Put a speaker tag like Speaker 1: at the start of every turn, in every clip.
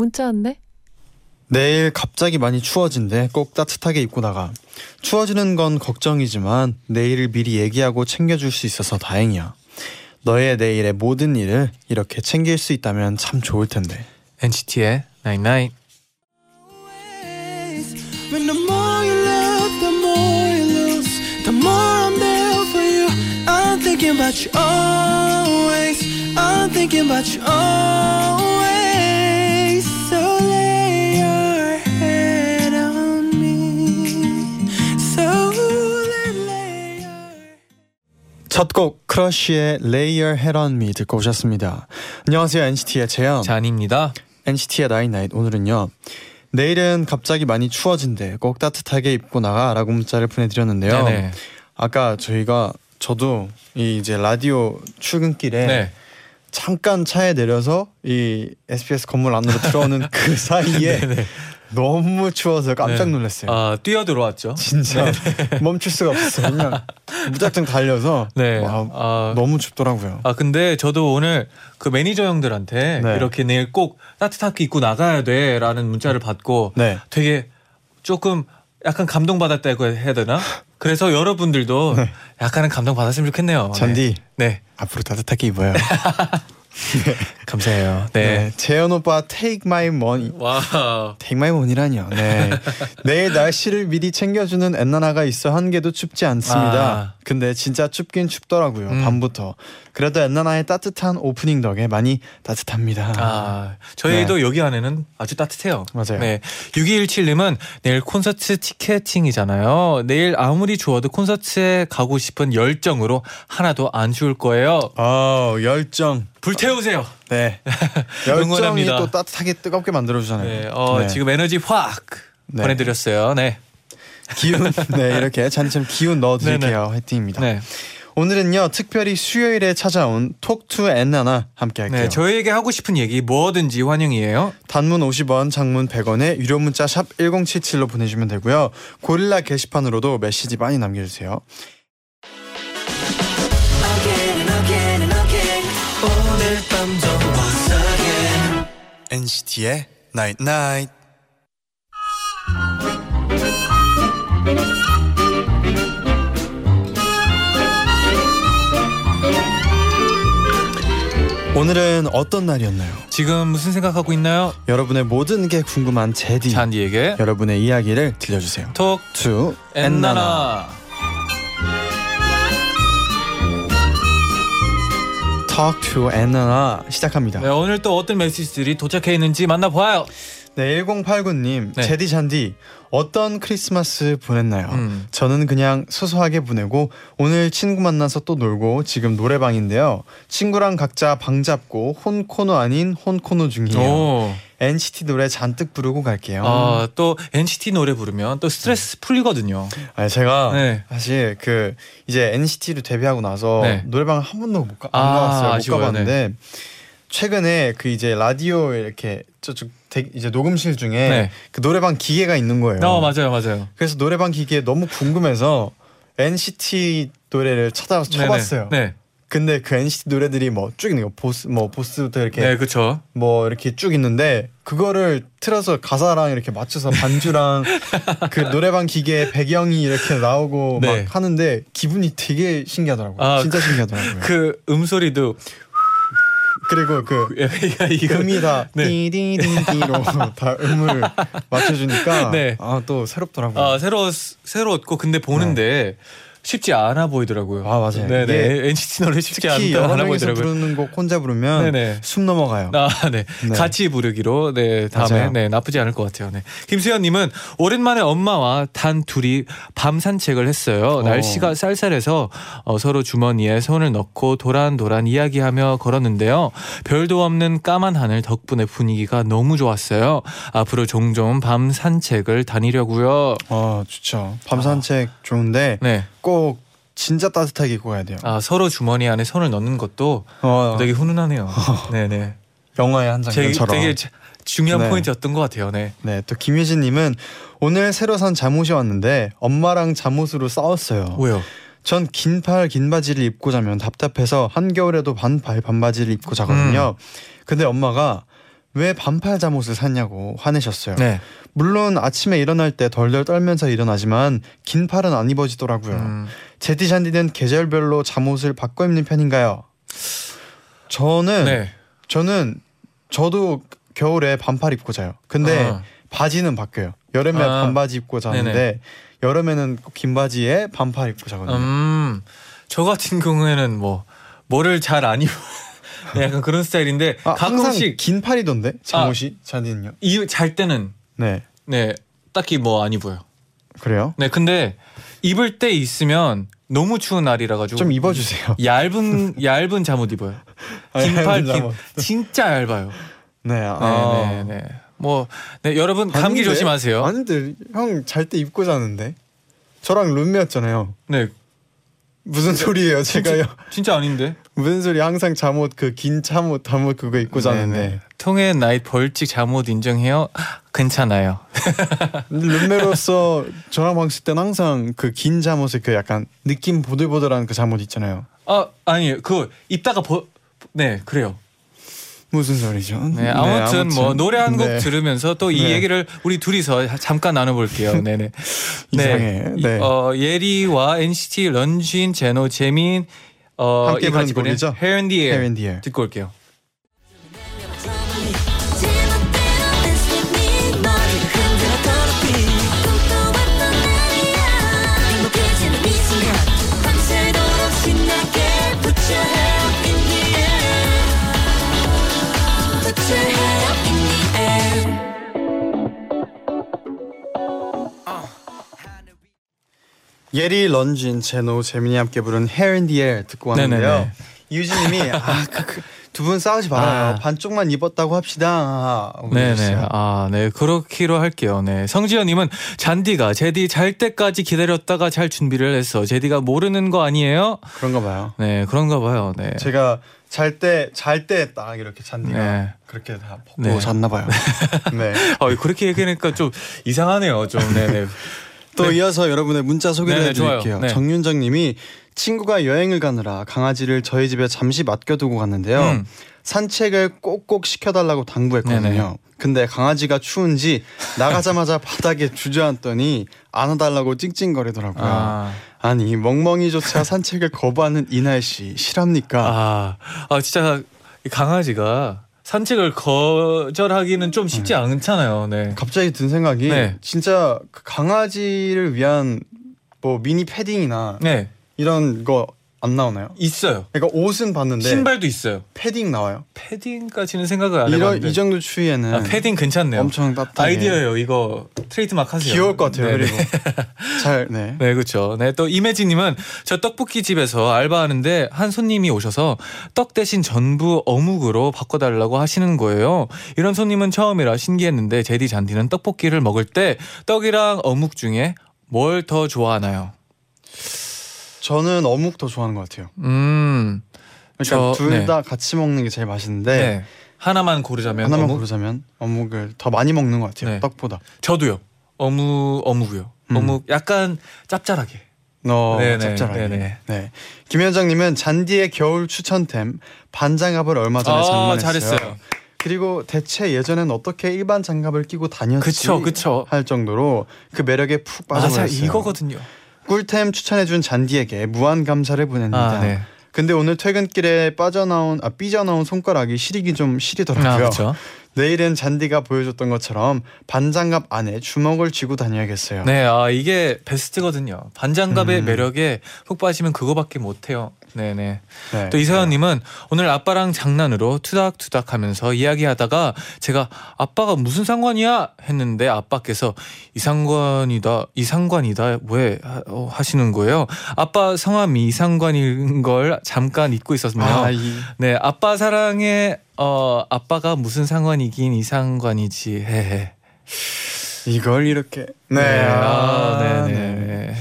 Speaker 1: 문자 왔네.
Speaker 2: 내일 갑자기 많이 추워진대. 꼭 따뜻하게 입고 나가. 추워지는 건 걱정이지만 내일을 미리 얘기하고 챙겨줄 수 있어서 다행이야. 너의 내일의 모든 일을 이렇게 챙길 수 있다면 참 좋을 텐데.
Speaker 3: NCT의 Night Night.
Speaker 4: Thinking about you always. I'm thinking about you always.
Speaker 2: 첫곡 크러쉬의 Lay Your Head On Me 듣고 오셨습니다. 안녕하세요 NCT의 재현.
Speaker 3: 쟈니입니다.
Speaker 2: NCT의 나인 나잇 오늘은요. 내일은 갑자기 많이 추워진대. 꼭 따뜻하게 입고 나가라고 문자를 보내드렸는데요.
Speaker 3: 네네.
Speaker 2: 아까 저희가 저도 이 이제 라디오 출근길에
Speaker 3: 네.
Speaker 2: 잠깐 차에 내려서 이 SBS 건물 안으로 들어오는 그 사이에 너무 추워서 깜짝
Speaker 3: 네.
Speaker 2: 놀랐어요.
Speaker 3: 아 뛰어 들어왔죠.
Speaker 2: 진짜 멈출 수가 없었어요. 그냥 무작정 달려서
Speaker 3: 네.
Speaker 2: 와,
Speaker 3: 아,
Speaker 2: 너무 춥더라고요.
Speaker 3: 아 근데 저도 오늘 그 매니저 형들한테
Speaker 2: 네.
Speaker 3: 이렇게 내일 꼭 따뜻하게 입고 나가야 돼라는 문자를 받고
Speaker 2: 네.
Speaker 3: 되게 조금 약간 감동받았다고 해야 되나? 그래서 여러분들도 약간은 감동 받았으면 좋겠네요.
Speaker 2: 잔디
Speaker 3: 네. 네.
Speaker 2: 앞으로 따뜻하게 입어요.
Speaker 3: 감사해요.
Speaker 2: 네.
Speaker 3: 네.
Speaker 2: 재현 오빠 Take My Money
Speaker 3: 와.
Speaker 2: Take My Money라뇨. 네. 내일 날씨를 미리 챙겨주는 엔나나가 있어 한 개도 춥지 않습니다.
Speaker 3: 아.
Speaker 2: 근데 진짜 춥긴 춥더라고요.
Speaker 3: 음.
Speaker 2: 밤부터. 그래도 엔나나의 따뜻한 오프닝 덕에 많이 따뜻합니다.
Speaker 3: 아, 저희도 여기 안에는 아주 따뜻해요.
Speaker 2: 맞아요.
Speaker 3: 네. 6217님은 내일 콘서트 티켓팅이잖아요. 내일 아무리 추워도 콘서트에 가고 싶은 열정으로 하나도 안 추울 거예요.
Speaker 2: 어, 열정.
Speaker 3: 불 태우세요.
Speaker 2: 네. 열정이
Speaker 3: 응원합니다.
Speaker 2: 또 따뜻하게 뜨겁게 만들어주잖아요.
Speaker 3: 네. 어,
Speaker 2: 네.
Speaker 3: 지금 에너지 확
Speaker 2: 네.
Speaker 3: 보내드렸어요. 네.
Speaker 2: 기운. 네, 이렇게 잔디처럼 기운 넣어드릴게요. 화이팅입니다.
Speaker 3: 네.
Speaker 2: 오늘은요, 특별히 수요일에 찾아온 톡투 엔나나 함께 할게요.
Speaker 3: 네. 저희에게 하고 싶은 얘기 뭐든지 환영이에요.
Speaker 2: 단문 50원, 장문 100원에 유료 문자 샵 1077로 보내주면 되고요. 고릴라 게시판으로도 메시지 많이 남겨주세요. NCT의 Night Night. 오늘은 어떤 날이었나요?
Speaker 3: 지금 무슨 생각하고 있나요?
Speaker 2: 여러분의 모든 게 궁금한 제디.
Speaker 3: 잔디에게
Speaker 2: 여러분의 이야기를 들려주세요.
Speaker 3: Talk
Speaker 2: to 엔나나.
Speaker 3: 엔나나.
Speaker 2: Talk to 엔나나 시작합니다.
Speaker 3: 네, 오늘 또 어떤 메시지들이 도착해 있는지 만나봐요.
Speaker 2: 네, 1089님,
Speaker 3: 네.
Speaker 2: 제디 잔디 어떤 크리스마스 보냈나요?
Speaker 3: 음.
Speaker 2: 저는 그냥 소소하게 보내고 오늘 친구 만나서 또 놀고 지금 노래방인데요. 친구랑 각자 방 잡고 혼코노 아닌 혼코노 중이에요.
Speaker 3: 오.
Speaker 2: NCT 노래 잔뜩 부르고 갈게요.
Speaker 3: 아, 또 NCT 노래 부르면 또 스트레스 풀리거든요.
Speaker 2: 아니, 제가
Speaker 3: 네.
Speaker 2: 사실 그 이제 NCT로 데뷔하고 나서
Speaker 3: 네.
Speaker 2: 노래방 한 번도 못 가, 안
Speaker 3: 아,
Speaker 2: 가봤어요. 못
Speaker 3: 아쉬워요.
Speaker 2: 가봤는데 최근에 그 이제 라디오 이렇게 저쪽 대- 이제 녹음실 중에
Speaker 3: 네.
Speaker 2: 그 노래방 기계가 있는 거예요.
Speaker 3: 어, 맞아요, 맞아요.
Speaker 2: 그래서 노래방 기계 너무 궁금해서 NCT 노래를 찾아서
Speaker 3: 네네.
Speaker 2: 쳐봤어요.
Speaker 3: 네,
Speaker 2: 근데 그 NCT 노래들이 뭐 쭉 있는 거 보스 뭐 보스부터 이렇게
Speaker 3: 네, 그렇죠.
Speaker 2: 뭐 이렇게 쭉 있는데 그거를 틀어서 가사랑 이렇게 맞춰서 반주랑 그 노래방 기계 배경이 이렇게 나오고
Speaker 3: 네.
Speaker 2: 막 하는데 기분이 되게 신기하더라고요.
Speaker 3: 아,
Speaker 2: 진짜 신기하더라고요.
Speaker 3: 그 음소리도
Speaker 2: 그리고 그 음이 다
Speaker 3: 네.
Speaker 2: 띠디디디로 다 음을 맞춰주니까
Speaker 3: 네.
Speaker 2: 아또 새롭더라고요.
Speaker 3: 아 새로 새로웠고 근데 보는데 쉽지 않아 보이더라고요.
Speaker 2: 아, 맞아요.
Speaker 3: 네네.
Speaker 2: 이게
Speaker 3: NCT 노래 쉽지 않다
Speaker 2: 명이서
Speaker 3: 보이더라고요.
Speaker 2: 부르는 곡 혼자 부르면
Speaker 3: 네네.
Speaker 2: 숨 넘어가요.
Speaker 3: 아, 네.
Speaker 2: 네.
Speaker 3: 같이 부르기로 네 다음에
Speaker 2: 맞아요.
Speaker 3: 네 나쁘지 않을 것 같아요. 네. 김수현님은 오랜만에 엄마와 단 둘이 밤 산책을 했어요.
Speaker 2: 어.
Speaker 3: 날씨가 쌀쌀해서 어, 서로 주머니에 손을 넣고 도란도란 이야기하며 걸었는데요. 별도 없는 까만 하늘 덕분에 분위기가 너무 좋았어요. 앞으로 종종 밤 산책을 다니려고요.
Speaker 2: 어 좋죠. 밤 산책 좋은데
Speaker 3: 네.
Speaker 2: 꼭 진짜 따뜻하게 입고 가야 돼요.
Speaker 3: 아 서로 주머니 안에 손을 넣는 것도
Speaker 2: 어,
Speaker 3: 되게 훈훈하네요. 네네.
Speaker 2: 영화의 한
Speaker 3: 되게,
Speaker 2: 장면처럼.
Speaker 3: 되게 자- 중요한
Speaker 2: 네.
Speaker 3: 포인트였던 것 같아요. 네.
Speaker 2: 네, 또 김유진님은 오늘 새로 산 잠옷이 왔는데 엄마랑 잠옷으로 싸웠어요.
Speaker 3: 왜요?
Speaker 2: 전 긴팔 긴 바지를 입고 자면 답답해서 한겨울에도 반팔 반바지를 입고 자거든요.
Speaker 3: 음.
Speaker 2: 근데 엄마가 왜 반팔 잠옷을 샀냐고 화내셨어요.
Speaker 3: 네.
Speaker 2: 물론 아침에 일어날 때 덜덜 떨면서 일어나지만 긴 팔은 안 입어지더라고요.
Speaker 3: 음.
Speaker 2: 제티 샨디는 계절별로 잠옷을 바꿔 입는 편인가요? 저는
Speaker 3: 네.
Speaker 2: 저는 저도 겨울에 반팔 입고 자요. 근데
Speaker 3: 어.
Speaker 2: 바지는 바뀌어요. 여름에
Speaker 3: 아.
Speaker 2: 반바지 입고 자는데
Speaker 3: 네네.
Speaker 2: 여름에는 꼭긴 바지에 반팔 입고 자거든요.
Speaker 3: 음, 저 같은 경우에는 뭐 뭐를 잘 안 입어. 네, 약간 그런 스타일인데
Speaker 2: 아,
Speaker 3: 가끔씩
Speaker 2: 긴 팔이던데 잠옷이 잔디는요?
Speaker 3: 이잘 때는
Speaker 2: 네
Speaker 3: 네 딱히 뭐 안 입어요.
Speaker 2: 그래요?
Speaker 3: 네, 근데 입을 때 있으면 너무 추운 날이라 가지고
Speaker 2: 좀 입어주세요.
Speaker 3: 얇은 얇은 잠옷 입어요.
Speaker 2: 아,
Speaker 3: 긴팔
Speaker 2: 얇은
Speaker 3: 긴. 진짜 얇아요.
Speaker 2: 네,
Speaker 3: 네,
Speaker 2: 아.
Speaker 3: 네, 네. 뭐 네, 여러분 감기
Speaker 2: 아닌데?
Speaker 3: 조심하세요.
Speaker 2: 아닌데 형 잘 때 입고 자는데 저랑 룸메였잖아요.
Speaker 3: 네,
Speaker 2: 무슨 소리예요, 제가요?
Speaker 3: 진짜 아닌데.
Speaker 2: 무슨 소리? 항상 잠옷 그 긴 잠옷 잠옷 그거 입고 자는데
Speaker 3: 네네. 통해 나이 벌칙 잠옷 인정해요? 괜찮아요.
Speaker 2: 룸메로서 저랑 방식 때는 항상 그 긴 잠옷에 그 약간 느낌 보들보들한 그 잠옷 있잖아요.
Speaker 3: 아 아니 그 입다가 버... 네 그래요.
Speaker 2: 무슨 소리죠?
Speaker 3: 네, 아무튼, 뭐 노래 한곡
Speaker 2: 네.
Speaker 3: 들으면서 또이
Speaker 2: 네.
Speaker 3: 얘기를 우리 둘이서 잠깐 나눠볼게요. 네네.
Speaker 2: 이상해.
Speaker 3: 이-
Speaker 2: 네.
Speaker 3: 어, 예리와 NCT 런쥔, 제노, 재민 어,
Speaker 2: 함께
Speaker 3: 부른
Speaker 2: 곡이죠?
Speaker 3: Hair and the Air
Speaker 2: Hair and the Air.
Speaker 3: 듣고 올게요.
Speaker 2: 예리, 런쥔, 제노, 재민이 함께 부른 Hair in the Air 듣고 왔는데요.
Speaker 3: 네네네.
Speaker 2: 유진님이 아, 두분 싸우지 말아요.
Speaker 3: 아.
Speaker 2: 반쪽만 입었다고 합시다.
Speaker 3: 네네. 아, 네. 그렇기로 할게요. 네. 성지현님은 잔디가 제디 잘 때까지 기다렸다가 잘 준비를 했어. 제디가 모르는 거 아니에요?
Speaker 2: 그런가 봐요.
Speaker 3: 네. 그런가 봐요. 네.
Speaker 2: 제가 잘 때 잘 때 딱 이렇게 잔디가
Speaker 3: 네.
Speaker 2: 그렇게 다 벗고
Speaker 3: 네.
Speaker 2: 잤나 봐요. 네.
Speaker 3: 어, 그렇게 얘기하니까 좀 이상하네요. 좀. 네네.
Speaker 2: 또 이어서 여러분의 문자 소개를
Speaker 3: 네네, 좋아요.
Speaker 2: 해드릴게요.
Speaker 3: 네.
Speaker 2: 정윤정님이 친구가 여행을 가느라 강아지를 저희 집에 잠시 맡겨두고 갔는데요.
Speaker 3: 음.
Speaker 2: 산책을 꼭꼭 시켜달라고 당부했거든요.
Speaker 3: 네네.
Speaker 2: 근데 강아지가 추운지 나가자마자 바닥에 주저앉더니 안아달라고 찡찡거리더라고요.
Speaker 3: 아.
Speaker 2: 아니 멍멍이조차 산책을 거부하는 이 날씨 실합니까?
Speaker 3: 아, 아 진짜 이 강아지가 산책을 거절하기는 좀 쉽지 않잖아요. 네.
Speaker 2: 갑자기 든 생각이
Speaker 3: 네.
Speaker 2: 진짜 그 강아지를 위한 뭐 미니 패딩이나
Speaker 3: 네.
Speaker 2: 이런 거 안 나오나요?
Speaker 3: 있어요.
Speaker 2: 그러니까 옷은 봤는데
Speaker 3: 신발도 있어요.
Speaker 2: 패딩 나와요.
Speaker 3: 패딩까지는 생각을 안
Speaker 2: 이런
Speaker 3: 해봤는데.
Speaker 2: 이 정도 추위에는
Speaker 3: 아, 패딩 괜찮네요.
Speaker 2: 엄청 따뜻하게
Speaker 3: 아이디어예요. 이거 트레이드마크 하세요.
Speaker 2: 귀여울 것 같아요.
Speaker 3: 네,
Speaker 2: 그리고
Speaker 3: 네.
Speaker 2: 잘 네.
Speaker 3: 네, 그렇죠. 네, 또 이매진님은 저 떡볶이 집에서 알바하는데 한 손님이 오셔서 떡 대신 전부 어묵으로 바꿔달라고 하시는 거예요. 이런 손님은 처음이라 신기했는데 제디 잔디는 떡볶이를 먹을 때 떡이랑 어묵 중에 뭘 더 좋아하나요?
Speaker 2: 저는 어묵 더 좋아하는 것 같아요.
Speaker 3: 음,
Speaker 2: 그러니까
Speaker 3: 저-
Speaker 2: 둘다
Speaker 3: 네.
Speaker 2: 같이 먹는 게 제일 맛있는데
Speaker 3: 네. 하나만 고르자면
Speaker 2: 하나만
Speaker 3: 어묵?
Speaker 2: 고르자면 어묵을 더 많이 먹는 것 같아요.
Speaker 3: 네.
Speaker 2: 떡보다.
Speaker 3: 저도요. 어묵 어묵이요.
Speaker 2: 음.
Speaker 3: 어묵 약간 짭짤하게.
Speaker 2: 어,
Speaker 3: 네네,
Speaker 2: 짭짤하게.
Speaker 3: 네네.
Speaker 2: 네. 김현정님은 잔디의 겨울 추천템 반장갑을 얼마 전에
Speaker 3: 아,
Speaker 2: 장만했어요.
Speaker 3: 잘했어요.
Speaker 2: 그리고 대체 예전엔 어떻게 일반 장갑을 끼고 다녔지
Speaker 3: 그쵸, 그쵸.
Speaker 2: 할 정도로 그 매력에 푹
Speaker 3: 맞아,
Speaker 2: 빠져버렸어요.
Speaker 3: 이거거든요.
Speaker 2: 꿀템 추천해준 잔디에게 무한 감사를 보냅니다.
Speaker 3: 아, 네.
Speaker 2: 근데 오늘 퇴근길에 빠져나온 아 삐져나온 손가락이 시리기 좀
Speaker 3: 아,
Speaker 2: 시리더라고요.
Speaker 3: 그렇죠.
Speaker 2: 내일은 잔디가 보여줬던 것처럼 반장갑 안에 주먹을 쥐고 다녀야겠어요.
Speaker 3: 네, 아 이게 베스트거든요. 반장갑의
Speaker 2: 음.
Speaker 3: 매력에 푹 빠지면 그거밖에 못 해요. 네네.
Speaker 2: 네.
Speaker 3: 또 이서연님은 오늘 아빠랑 장난으로 투닥투닥하면서 이야기하다가 제가 아빠가 무슨 상관이야 했는데 아빠께서 이상관이다 이상관이다 왜 하- 어, 하시는 거예요? 아빠 성함이 이상관인 걸 잠깐 잊고 있었으면
Speaker 2: 아, 이,
Speaker 3: 네 아빠 사랑에 어 아빠가 무슨 상관이긴 이상관이지 헤헤.
Speaker 2: 이걸 이렇게 네,
Speaker 3: 아,
Speaker 2: 아,
Speaker 3: 네네.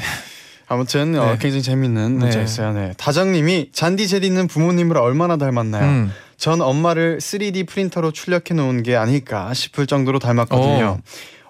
Speaker 2: 아무튼 어,
Speaker 3: 네.
Speaker 2: 굉장히 재밌는 문자였어요. 네. 다정님이 잔디 제리는 부모님을 얼마나 닮았나요?
Speaker 3: 음.
Speaker 2: 전 엄마를 3D 프린터로 출력해 놓은 게 아닐까 싶을 정도로 닮았거든요.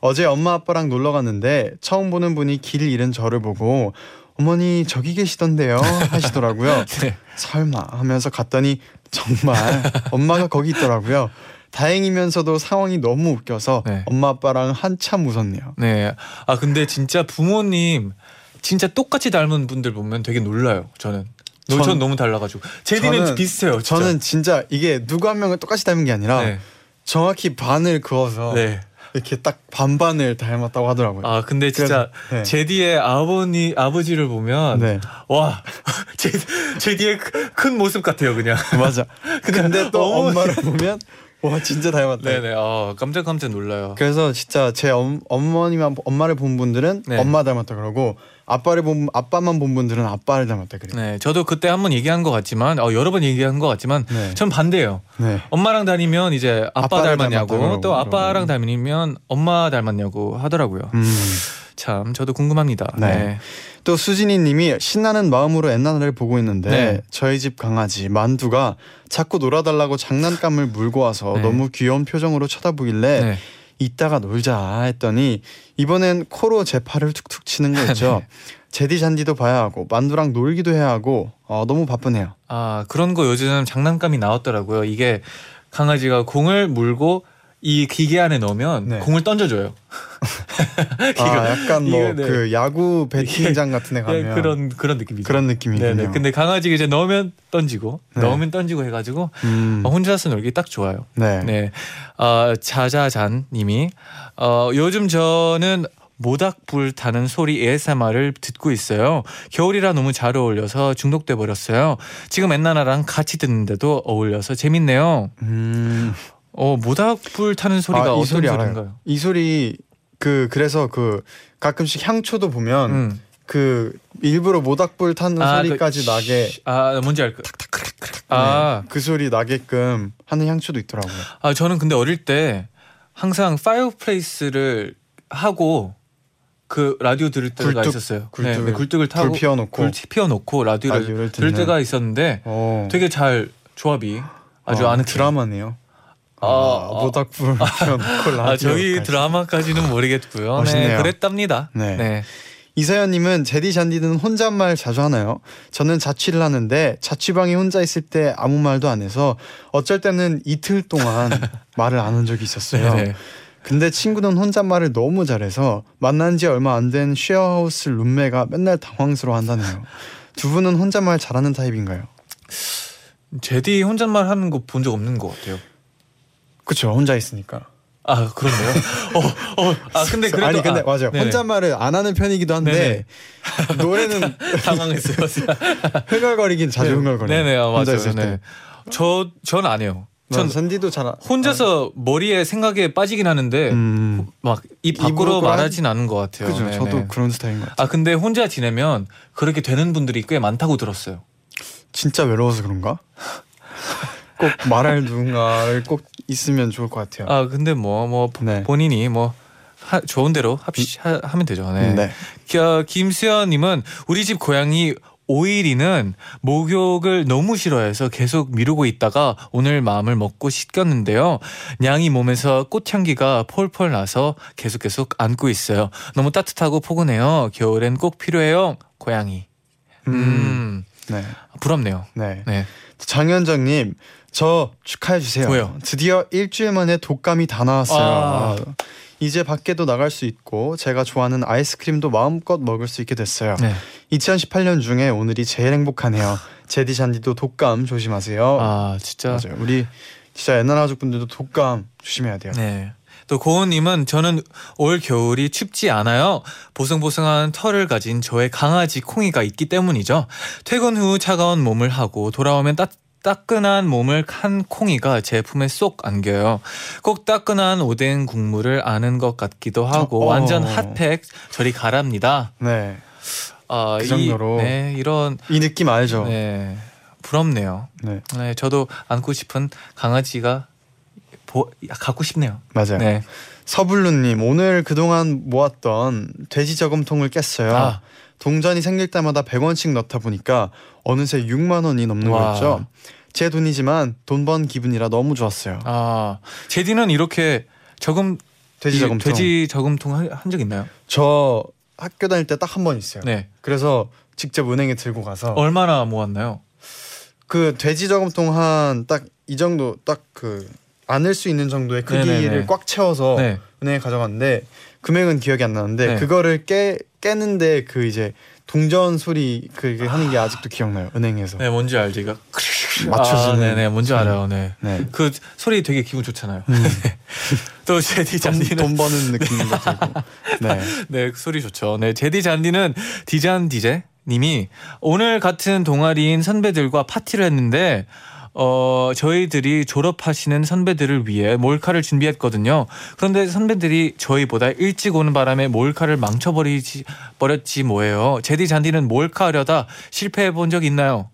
Speaker 2: 어제 엄마 아빠랑 놀러 갔는데 처음 보는 분이 길 잃은 저를 보고 어머니 저기 계시던데요 하시더라고요.
Speaker 3: 네.
Speaker 2: 설마 하면서 갔더니 정말 엄마가 거기 있더라고요. 다행이면서도 상황이 너무 웃겨서
Speaker 3: 네.
Speaker 2: 엄마 아빠랑 한참 웃었네요.
Speaker 3: 네. 아 근데 진짜 부모님 진짜 똑같이 닮은 분들 보면 되게 놀라요. 저는. 전,
Speaker 2: 전-
Speaker 3: 너무 달라가지고 제디는
Speaker 2: 저는-
Speaker 3: 비슷해요. 진짜.
Speaker 2: 저는 진짜 이게 누구 한 명을 똑같이 닮은 게 아니라
Speaker 3: 네.
Speaker 2: 정확히 반을 그어서
Speaker 3: 네.
Speaker 2: 이렇게 딱 반반을 닮았다고 하더라고요.
Speaker 3: 아 근데 진짜
Speaker 2: 그래서, 네.
Speaker 3: 제디의 아버니 아버지를 보면
Speaker 2: 네.
Speaker 3: 와 제, 제디의 크- 큰 모습 같아요 그냥.
Speaker 2: 맞아. 근데 또
Speaker 3: 어머니.
Speaker 2: 엄마를 보면 와 진짜 닮았다.
Speaker 3: 네네. 아 깜짝 깜짝 놀라요.
Speaker 2: 그래서 진짜 제 엄, 어머니만 엄마를 본 분들은
Speaker 3: 네.
Speaker 2: 엄마 닮았다 그러고 아빠를 본 아빠만 본 분들은 아빠를 닮았다 그래요.
Speaker 3: 네, 저도 그때 한 번 얘기한 것 같지만 어, 여러 번 얘기한 것 같지만
Speaker 2: 네.
Speaker 3: 전 반대예요.
Speaker 2: 네.
Speaker 3: 엄마랑 다니면 이제 아빠 닮았냐고
Speaker 2: 그러고,
Speaker 3: 또 아빠랑. 다니면 엄마 닮았냐고 하더라고요.
Speaker 2: 음.
Speaker 3: 참 저도 궁금합니다.
Speaker 2: 네.
Speaker 3: 네.
Speaker 2: 또 수진이님이 신나는 마음으로 엔나나를 보고 있는데
Speaker 3: 네.
Speaker 2: 저희 집 강아지 만두가 자꾸 놀아달라고 장난감을 물고 와서
Speaker 3: 네.
Speaker 2: 너무 귀여운 표정으로 쳐다보길래
Speaker 3: 네.
Speaker 2: 이따가 놀자 했더니 이번엔 코로 제 팔을 툭툭 치는 거 있죠. 제디 잔디도 봐야 하고 만두랑 놀기도 해야 하고 어, 너무 바쁘네요.
Speaker 3: 아 그런 거 요즘 장난감이 나왔더라고요. 이게 강아지가 공을 물고 이 기계 안에 넣으면
Speaker 2: 네.
Speaker 3: 공을 던져줘요.
Speaker 2: 아 약간 뭐. 그 야구 배팅장 같은 데 가면
Speaker 3: 예, 그런 그런 느낌이죠.
Speaker 2: 그런 느낌이군요.
Speaker 3: 네네. 근데 강아지가 이제 넣으면 던지고
Speaker 2: 네.
Speaker 3: 넣으면 던지고 해가지고
Speaker 2: 음,
Speaker 3: 어, 혼자서 놀기 딱 좋아요.
Speaker 2: 네.
Speaker 3: 네. 어, 자자잔님이 어, 요즘 저는 모닥불 타는 소리 ASMR을 듣고 있어요. 겨울이라 너무 잘 어울려서 중독돼 버렸어요. 지금 엔나나랑 같이 듣는데도 어울려서 재밌네요.
Speaker 2: 음,
Speaker 3: 어 모닥불 타는 소리가
Speaker 2: 아, 이
Speaker 3: 어떤
Speaker 2: 소리.
Speaker 3: 소리인가요?
Speaker 2: 이 소리 그 그래서 그 가끔씩 향초도 보면
Speaker 3: 음.
Speaker 2: 그 일부러 모닥불 타는
Speaker 3: 아,
Speaker 2: 소리까지
Speaker 3: 그
Speaker 2: 나게
Speaker 3: 쉬- 아 뭔지 알 거. 아,
Speaker 2: 네, 그 소리 나게끔 하는 향초도 있더라고요.
Speaker 3: 아 저는 근데 어릴 때 항상 fireplace를 하고 그 라디오 들을 때가
Speaker 2: 굴뚝,
Speaker 3: 있었어요.
Speaker 2: 굴뚝을-
Speaker 3: 네, 네, 굴뚝을 타고
Speaker 2: 불 피워놓고
Speaker 3: 불 피워놓고 라디오를,
Speaker 2: 라디오를
Speaker 3: 들을. 때가 있었는데
Speaker 2: 어.
Speaker 3: 되게 잘 조합이 아주
Speaker 2: 아,
Speaker 3: 아는
Speaker 2: 드라마네요.
Speaker 3: 아,
Speaker 2: 아,
Speaker 3: 아.
Speaker 2: 모닥불 피워놓고 라디오.
Speaker 3: 아 저희 드라마까지는 모르겠고요. 네,
Speaker 2: 멋있네요.
Speaker 3: 그랬답니다.
Speaker 2: 네.
Speaker 3: 네.
Speaker 2: 이사연님은 제디 잔디는 혼잣말 자주 하나요? 저는 자취를 하는데 자취방에 혼자 있을 때 아무 말도 안 해서 어쩔 때는 이틀 동안 말을 안 한 적이 있었어요.
Speaker 3: 네.
Speaker 2: 근데 친구는 혼잣말을 너무 잘해서 만난 지 얼마 안 된 쉐어하우스 룸메가 맨날 당황스러워 한다네요. 두 분은 혼잣말 잘하는 타입인가요?
Speaker 3: 제디 혼잣말 하는 거 본 적 없는 것 같아요.
Speaker 2: 그쵸 혼자 있으니까.
Speaker 3: 아 그렇네요. 어, 어, 아 근데 그래도
Speaker 2: 아니 근데
Speaker 3: 아,
Speaker 2: 맞아요.
Speaker 3: 네네.
Speaker 2: 혼잣말을 안 하는 편이기도 한데 노래는
Speaker 3: 당황했어요.
Speaker 2: 흥얼거리긴 자주 흥얼거려요.
Speaker 3: 네네 아,
Speaker 2: 혼자
Speaker 3: 맞아요. 네. 저전 안 해요. 전전
Speaker 2: 산디도 잘 안-
Speaker 3: 혼자서 머리에 생각에 빠지긴 하는데
Speaker 2: 음.
Speaker 3: 막 입 밖으로 말하진 않은 것 같아요.
Speaker 2: 그죠.
Speaker 3: 네네.
Speaker 2: 저도 그런 스타일인 것 같아요.
Speaker 3: 아 근데 혼자 지내면 그렇게 되는 분들이 꽤 많다고 들었어요.
Speaker 2: 진짜 외로워서 그런가? 꼭 말할 누군가를 꼭 있으면 좋을 것 같아요.
Speaker 3: 아 근데 뭐뭐
Speaker 2: 네.
Speaker 3: 본인이 뭐 하, 좋은 대로 합시 하, 하면 되죠. 네.
Speaker 2: 네.
Speaker 3: 겨- 김수현님은 우리 집 고양이 오일이는 목욕을 너무 싫어해서 계속 미루고 있다가 오늘 마음을 먹고 씻겼는데요. 냥이 몸에서 꽃향기가 폴폴 나서 계속 계속 안고 있어요. 너무 따뜻하고 포근해요. 겨울엔 꼭 필요해요. 고양이. 음,
Speaker 2: 네.
Speaker 3: 부럽네요.
Speaker 2: 네.
Speaker 3: 네.
Speaker 2: 장현정님 저 축하해 주세요.
Speaker 3: 왜요?
Speaker 2: 드디어 일주일 만에 독감이 다 나왔어요.
Speaker 3: 아.
Speaker 2: 아, 이제 밖에도 나갈 수 있고 제가 좋아하는 아이스크림도 마음껏 먹을 수 있게 됐어요.
Speaker 3: 네.
Speaker 2: 2018년 중에 오늘이 제일 행복하네요. 제디 잔디도 독감 조심하세요.
Speaker 3: 아 진짜
Speaker 2: 맞아요. 우리 진짜 옛날 가족분들도 독감 조심해야 돼요.
Speaker 3: 네. 또 고은님은 저는 올 겨울이 춥지 않아요. 보송보송한 털을 가진 저의 강아지 콩이가 있기 때문이죠. 퇴근 후 차가운 몸을 하고 돌아오면 따, 따끈한 몸을 칸 콩이가 제 품에 쏙 안겨요. 꼭 따끈한 오뎅 국물을 아는 것 같기도 하고
Speaker 2: 어, 어.
Speaker 3: 완전 핫팩 저리 가랍니다.
Speaker 2: 네.
Speaker 3: 아,
Speaker 2: 그
Speaker 3: 이-
Speaker 2: 정도로.
Speaker 3: 네, 이런
Speaker 2: 이 느낌 알죠?
Speaker 3: 네, 부럽네요.
Speaker 2: 네.
Speaker 3: 네, 저도 안고 싶은 강아지가 보, 갖고 싶네요.
Speaker 2: 맞아요.
Speaker 3: 네.
Speaker 2: 서블루님 오늘 그동안 모았던 돼지 저금통을 깼어요.
Speaker 3: 아.
Speaker 2: 동전이 생길 때마다 100원씩 넣다 보니까 어느새 6만 원이 넘는
Speaker 3: 와.
Speaker 2: 거였죠. 제 돈이지만 돈 번 기분이라 너무 좋았어요.
Speaker 3: 아, 제디는 이렇게 저금
Speaker 2: 돼지
Speaker 3: 이
Speaker 2: 저금통.
Speaker 3: 돼지 저금통 한 적 있나요?
Speaker 2: 저 학교 다닐 때 딱 한 번 있어요.
Speaker 3: 네.
Speaker 2: 그래서 직접 은행에 들고 가서
Speaker 3: 얼마나 모았나요?
Speaker 2: 그 돼지 저금통 한 딱 이 정도 딱 그 안을 수 있는 정도의 크기를
Speaker 3: 네네네.
Speaker 2: 꽉 채워서
Speaker 3: 네.
Speaker 2: 은행에 가져갔는데 금액은 기억이 안 나는데
Speaker 3: 네.
Speaker 2: 그거를 깨 깨는데 그 이제 동전 소리 그게 하는 게 아직도 기억나요 은행에서
Speaker 3: 네, 뭔지 알지? 가
Speaker 2: 맞춰지는
Speaker 3: 아, 네네, 뭔지. 알아요. 네.
Speaker 2: 네.
Speaker 3: 그 소리 되게 기분 좋잖아요.
Speaker 2: 음.
Speaker 3: 또 제디
Speaker 2: 돈,
Speaker 3: 잔디는
Speaker 2: 돈 버는 느낌도 들고 네
Speaker 3: 네, 그 소리 좋죠. 네, 제디 잔디는 디잔 디제 님이 오늘 같은 동아리인 선배들과 파티를 했는데 어, 저희들이 졸업하시는 선배들을 위해 몰카를 준비했거든요. 그런데 선배들이 저희보다 일찍 오는 바람에 몰카를 망쳐버리지 버렸지 뭐예요. 제디 잔디는 몰카하려다 실패해 본 적 있나요?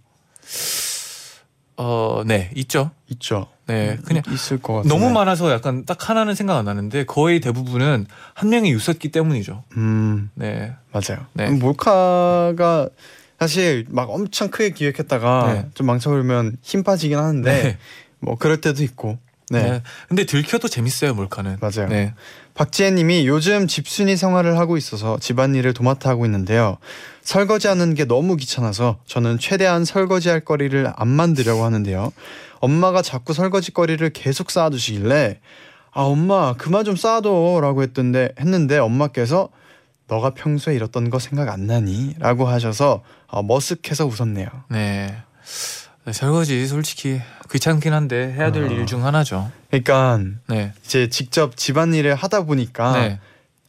Speaker 3: 어, 네, 있죠.
Speaker 2: 있죠
Speaker 3: 네, 그냥
Speaker 2: 있을 것 같아요
Speaker 3: 너무 많아서 약간 딱 하나는 생각 안 나는데 거의 대부분은 한 명이 있었기 때문이죠.
Speaker 2: 음
Speaker 3: 네.
Speaker 2: 맞아요
Speaker 3: 네.
Speaker 2: 음, 몰카가 사실 막 엄청 크게 기획했다가
Speaker 3: 네.
Speaker 2: 좀 망쳐버리면 힘 빠지긴 하는데
Speaker 3: 네.
Speaker 2: 뭐 그럴 때도 있고 네,
Speaker 3: 네. 근데 들켜도 재밌어요, 몰카는.
Speaker 2: 맞아요.
Speaker 3: 네.
Speaker 2: 박지혜님이 요즘 집순이 생활을 하고 있어서 집안일을 도맡아 하고 있는데요. 설거지하는 게 너무 귀찮아서 저는 최대한 설거지할 거리를 안 만들려고 하는데요. 엄마가 자꾸 설거지 거리를 계속 쌓아두시길래 아 엄마 그만 좀 쌓아둬라고 했던데 했는데 엄마께서 너가 평소에 이랬던 거 생각 안 나니?라고 하셔서 어, 머쓱해서 웃었네요.
Speaker 3: 네. 네, 설거지 솔직히 귀찮긴 한데 해야 될
Speaker 2: 어.
Speaker 3: 일중 하나죠.
Speaker 2: 그러니까
Speaker 3: 네.
Speaker 2: 이제 직접 집안일을 하다 보니까
Speaker 3: 네.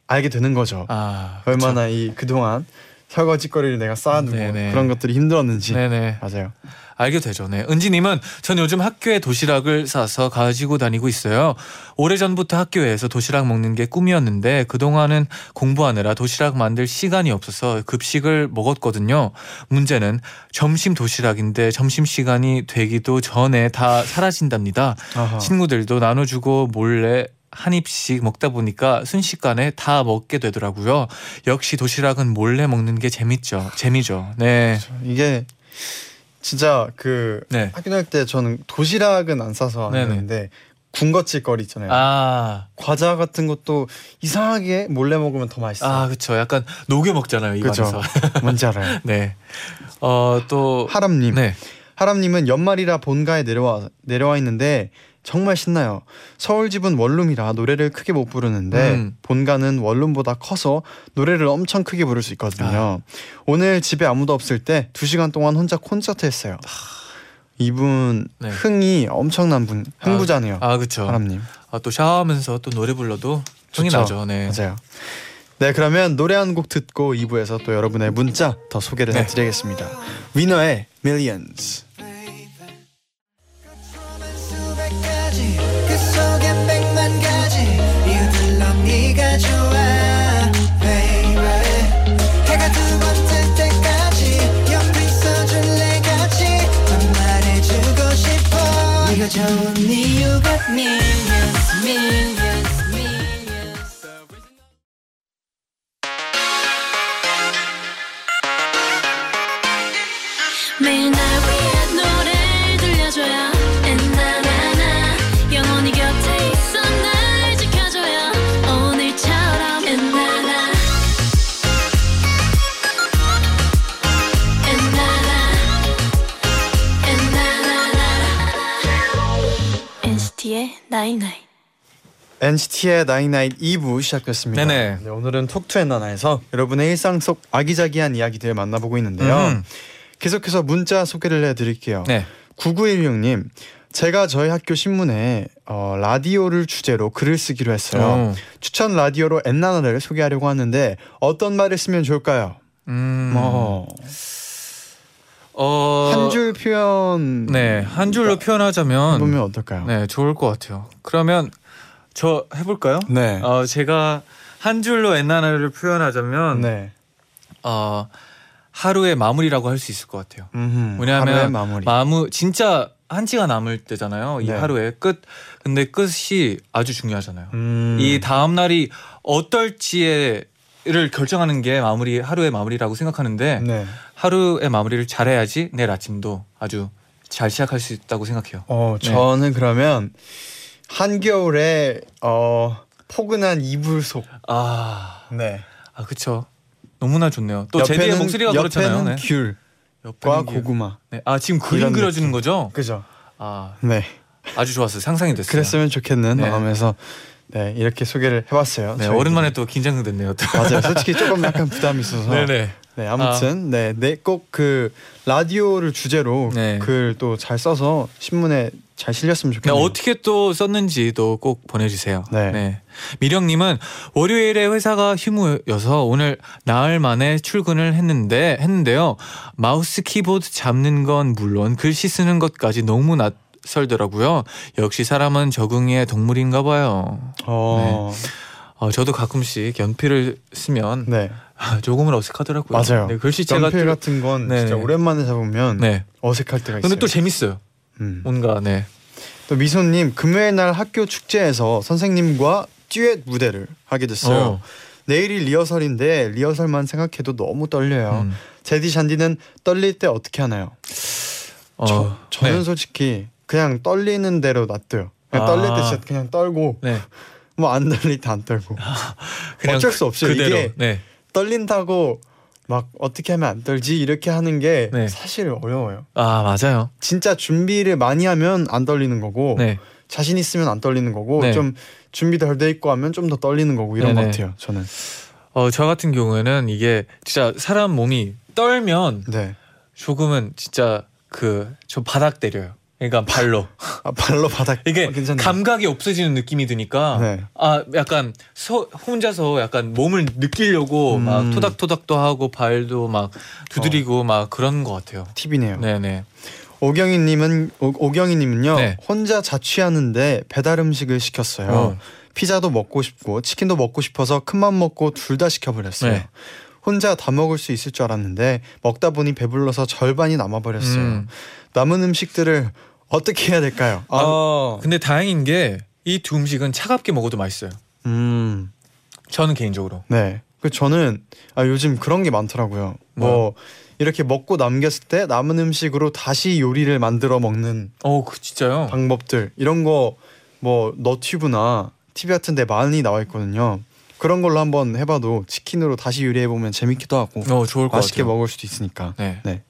Speaker 2: 알게 되는 거죠.
Speaker 3: 아.
Speaker 2: 얼마나 이 그동안 설거지 거리를 내가 쌓아두고
Speaker 3: 네네.
Speaker 2: 그런 것들이 힘들었는지.
Speaker 3: 네네.
Speaker 2: 맞아요.
Speaker 3: 알게 되죠. 네. 은지님은 전 요즘 학교에 도시락을 싸서 가지고 다니고 있어요. 오래전부터 학교에서 도시락 먹는 게 꿈이었는데 그동안은 공부하느라 도시락 만들 시간이 없어서 급식을 먹었거든요. 문제는 점심 도시락인데 점심 시간이 되기도 전에 다 사라진답니다.
Speaker 2: 아하.
Speaker 3: 친구들도 나눠주고 몰래 한 입씩 먹다 보니까 순식간에 다 먹게 되더라고요. 역시 도시락은 몰래 먹는 게 재밌죠. 재미죠. 네.
Speaker 2: 이게 진짜 그
Speaker 3: 네.
Speaker 2: 학교 다닐 때 저는 도시락은 안 싸서 안
Speaker 3: 네네.
Speaker 2: 했는데 군것질 거리 있잖아요.
Speaker 3: 아,
Speaker 2: 과자 같은 것도 이상하게 몰래 먹으면 더 맛있어요.
Speaker 3: 아, 그쵸. 약간 녹여 먹잖아요? 입안에서.
Speaker 2: 뭔지 알아요.
Speaker 3: 네. 어, 또.
Speaker 2: 하람 님,
Speaker 3: 네.
Speaker 2: 하람 님은 연말이라 본가에 내려와 내려와 있는데 정말 신나요. 서울 집은 원룸이라 노래를 크게 못 부르는데
Speaker 3: 음.
Speaker 2: 본가는 원룸보다 커서 노래를 엄청 크게 부를 수 있거든요. 오늘 집에 아무도 없을 때두 시간 동안 혼자 콘서트 했어요. 이분
Speaker 3: 네.
Speaker 2: 흥이 엄청난 분, 흥부자네요.
Speaker 3: 아, 그쵸.
Speaker 2: 하람님.
Speaker 3: 아, 또 샤워하면서 또 노래 불러도 흥이
Speaker 2: 좋죠.
Speaker 3: 나죠. 네.
Speaker 2: 맞아요. 네, 그러면 노래 한 곡 듣고 2부에서 또 여러분의 문자 더 소개를
Speaker 3: 네.
Speaker 2: 해드리겠습니다. 위너의 Millions.
Speaker 4: 네가 좋은 이유가 millions millions millions
Speaker 5: 매일 날 위해 노래 NCT의
Speaker 2: 나인나잇 2부 시작됐습니다.
Speaker 3: 네네.
Speaker 2: 네, 오늘은 톡투앤나나에서 여러분의 일상 속 아기자기한 이야기들 만나보고 있는데요.
Speaker 3: 음.
Speaker 2: 계속해서 문자 소개를 해드릴게요.
Speaker 3: 네.
Speaker 2: 9916님 제가 저희 학교 신문에 어, 라디오를 주제로 글을 쓰기로 했어요.
Speaker 3: 어.
Speaker 2: 추천 라디오로 엔나나를 소개하려고 하는데 어떤 말을 쓰면 좋을까요?
Speaker 3: 음.
Speaker 2: 어,
Speaker 3: 어.
Speaker 2: 한줄 표현
Speaker 3: 네, 한 줄로 표현하자면
Speaker 2: 보면 어떨까요?
Speaker 3: 네, 좋을 것 같아요. 그러면 저 해볼까요?
Speaker 2: 네.
Speaker 3: 어, 제가 한 줄로 엔나나를 표현하자면
Speaker 2: 네.
Speaker 3: 어, 하루의 마무리라고 할 수 있을 것 같아요.
Speaker 2: 음흠.
Speaker 3: 왜냐하면
Speaker 2: 마무리.
Speaker 3: 마무 진짜 한치가 남을 때잖아요. 이
Speaker 2: 네.
Speaker 3: 하루의 끝. 근데 끝이 아주 중요하잖아요.
Speaker 2: 음.
Speaker 3: 이 다음 날이 어떨지를 결정하는 게 마무리 하루의 마무리라고 생각하는데
Speaker 2: 네.
Speaker 3: 하루의 마무리를 잘해야지 내일 아침도 아주 잘 시작할 수 있다고 생각해요.
Speaker 2: 어,
Speaker 3: 네.
Speaker 2: 저는 그러면 한겨울에 어 포근한 이불 속.
Speaker 3: 아,
Speaker 2: 네.
Speaker 3: 아 그쵸. 너무나 좋네요. 또 제디의 목소리가 그렇잖아요.
Speaker 2: 옆에는
Speaker 3: 네.
Speaker 2: 귤과
Speaker 3: 옆에는 길.
Speaker 2: 고구마.
Speaker 3: 네. 아 지금 그림 그려주는
Speaker 2: 느낌.
Speaker 3: 거죠?
Speaker 2: 그죠?
Speaker 3: 아
Speaker 2: 네.
Speaker 3: 아주 좋았어요. 상상이 됐어요.
Speaker 2: 그랬으면 좋겠는
Speaker 3: 네.
Speaker 2: 마음에서 네 이렇게 소개를 해봤어요.
Speaker 3: 네. 오랜만에 또 긴장됐네요. 또.
Speaker 2: 맞아요. 솔직히 조금 약간 부담이 있어서.
Speaker 3: 네네.
Speaker 2: 네 아무튼 네꼭 그 라디오를 주제로
Speaker 3: 네.
Speaker 2: 글또 잘 써서 신문에 잘 실렸으면
Speaker 3: 네,
Speaker 2: 좋겠네요.
Speaker 3: 어떻게 또 썼는지도 꼭 보내주세요.
Speaker 2: 네.
Speaker 3: 미령님은 월요일에 회사가 휴무여서 오늘 나흘 만에 출근을 했는데 했는데요. 마우스 키보드 잡는 건 물론 글씨 쓰는 것까지 너무 낯설더라고요. 역시 사람은 적응의 동물인가 봐요.
Speaker 2: 어,
Speaker 3: 어, 저도 가끔씩 연필을 쓰면
Speaker 2: 네
Speaker 3: 아, 조금은 어색하더라고요.
Speaker 2: 맞아요.
Speaker 3: 네, 글씨체가
Speaker 2: 연필
Speaker 3: 좀-
Speaker 2: 같은 건
Speaker 3: 네,
Speaker 2: 진짜
Speaker 3: 네.
Speaker 2: 오랜만에 잡으면
Speaker 3: 네.
Speaker 2: 어색할 때가 있어요.
Speaker 3: 근데 또 재밌어요.
Speaker 2: 음.
Speaker 3: 뭔가 네.
Speaker 2: 또 미소님 금요일 날 학교 축제에서 선생님과 듀엣 무대를 하게 됐어요.
Speaker 3: 어.
Speaker 2: 내일이 리허설인데 리허설만 생각해도 너무 떨려요.
Speaker 3: 음.
Speaker 2: 제디 잔디는 떨릴 때 어떻게 하나요?
Speaker 3: 어,
Speaker 2: 저, 저는
Speaker 3: 네.
Speaker 2: 솔직히 그냥 떨리는 대로 놔둬요. 그냥
Speaker 3: 아.
Speaker 2: 떨릴 때 진짜 그냥 떨고
Speaker 3: 네.
Speaker 2: 뭐안 떨릴 때 안 떨고
Speaker 3: 그냥
Speaker 2: 어쩔 수 없어요.
Speaker 3: 그대로.
Speaker 2: 이게
Speaker 3: 네.
Speaker 2: 떨린다고 막 어떻게 하면 안 떨지 이렇게 하는 게
Speaker 3: 네.
Speaker 2: 사실 어려워요.
Speaker 3: 아 맞아요.
Speaker 2: 진짜 준비를 많이 하면 안 떨리는 거고
Speaker 3: 네.
Speaker 2: 자신 있으면 안 떨리는 거고
Speaker 3: 네.
Speaker 2: 좀 준비 덜 돼 있고 하면 좀 더 떨리는 거고 이런
Speaker 3: 네네.
Speaker 2: 것 같아요. 저는
Speaker 3: 어, 저 같은 경우에는 이게 진짜 사람 몸이 떨면
Speaker 2: 네.
Speaker 3: 조금은 진짜 그좀 바닥 때려요. 그러니까 발로
Speaker 2: 아, 발로 바닥
Speaker 3: 이게
Speaker 2: 어, 괜찮네요.
Speaker 3: 감각이 없어지는 느낌이 드니까
Speaker 2: 네.
Speaker 3: 아 약간 소, 혼자서 약간 몸을 느끼려고
Speaker 2: 음.
Speaker 3: 막 토닥토닥도 하고 발도 막 두드리고 막 그런 것 같아요.
Speaker 2: 팁이네요.
Speaker 3: 네네.
Speaker 2: 오경희님은 오, 경희님은요
Speaker 3: 네.
Speaker 2: 혼자 자취하는데 배달 음식을 시켰어요.
Speaker 3: 어.
Speaker 2: 피자도 먹고 싶고 치킨도 먹고 싶어서 큰맘 먹고 둘 다 시켜버렸어요.
Speaker 3: 네.
Speaker 2: 혼자 다 먹을 수 있을 줄 알았는데 먹다 보니 배불러서 절반이 남아버렸어요.
Speaker 3: 음.
Speaker 2: 남은 음식들을 어떻게 해야 될까요? 아,
Speaker 3: 근데 다행인 게 이 두 음식은 차갑게 먹어도 맛있어요.
Speaker 2: 음,
Speaker 3: 저는 개인적으로.
Speaker 2: 네. 그 저는 아, 요즘 그런 게 많더라고요. 뭐 이렇게 먹고 남겼을 때 남은 음식으로 다시 요리를 만들어 먹는
Speaker 3: 어, 그 진짜요?
Speaker 2: 방법들 이런 거 뭐 너튜브나 TV 같은 데 많이 나와 있거든요. 그런 걸로 한번 해봐도 치킨으로 다시 요리해 보면 재밌기도 하고
Speaker 3: 어, 좋을 것
Speaker 2: 맛있게
Speaker 3: 같아요.
Speaker 2: 먹을 수도 있으니까.
Speaker 3: 네.
Speaker 2: 네.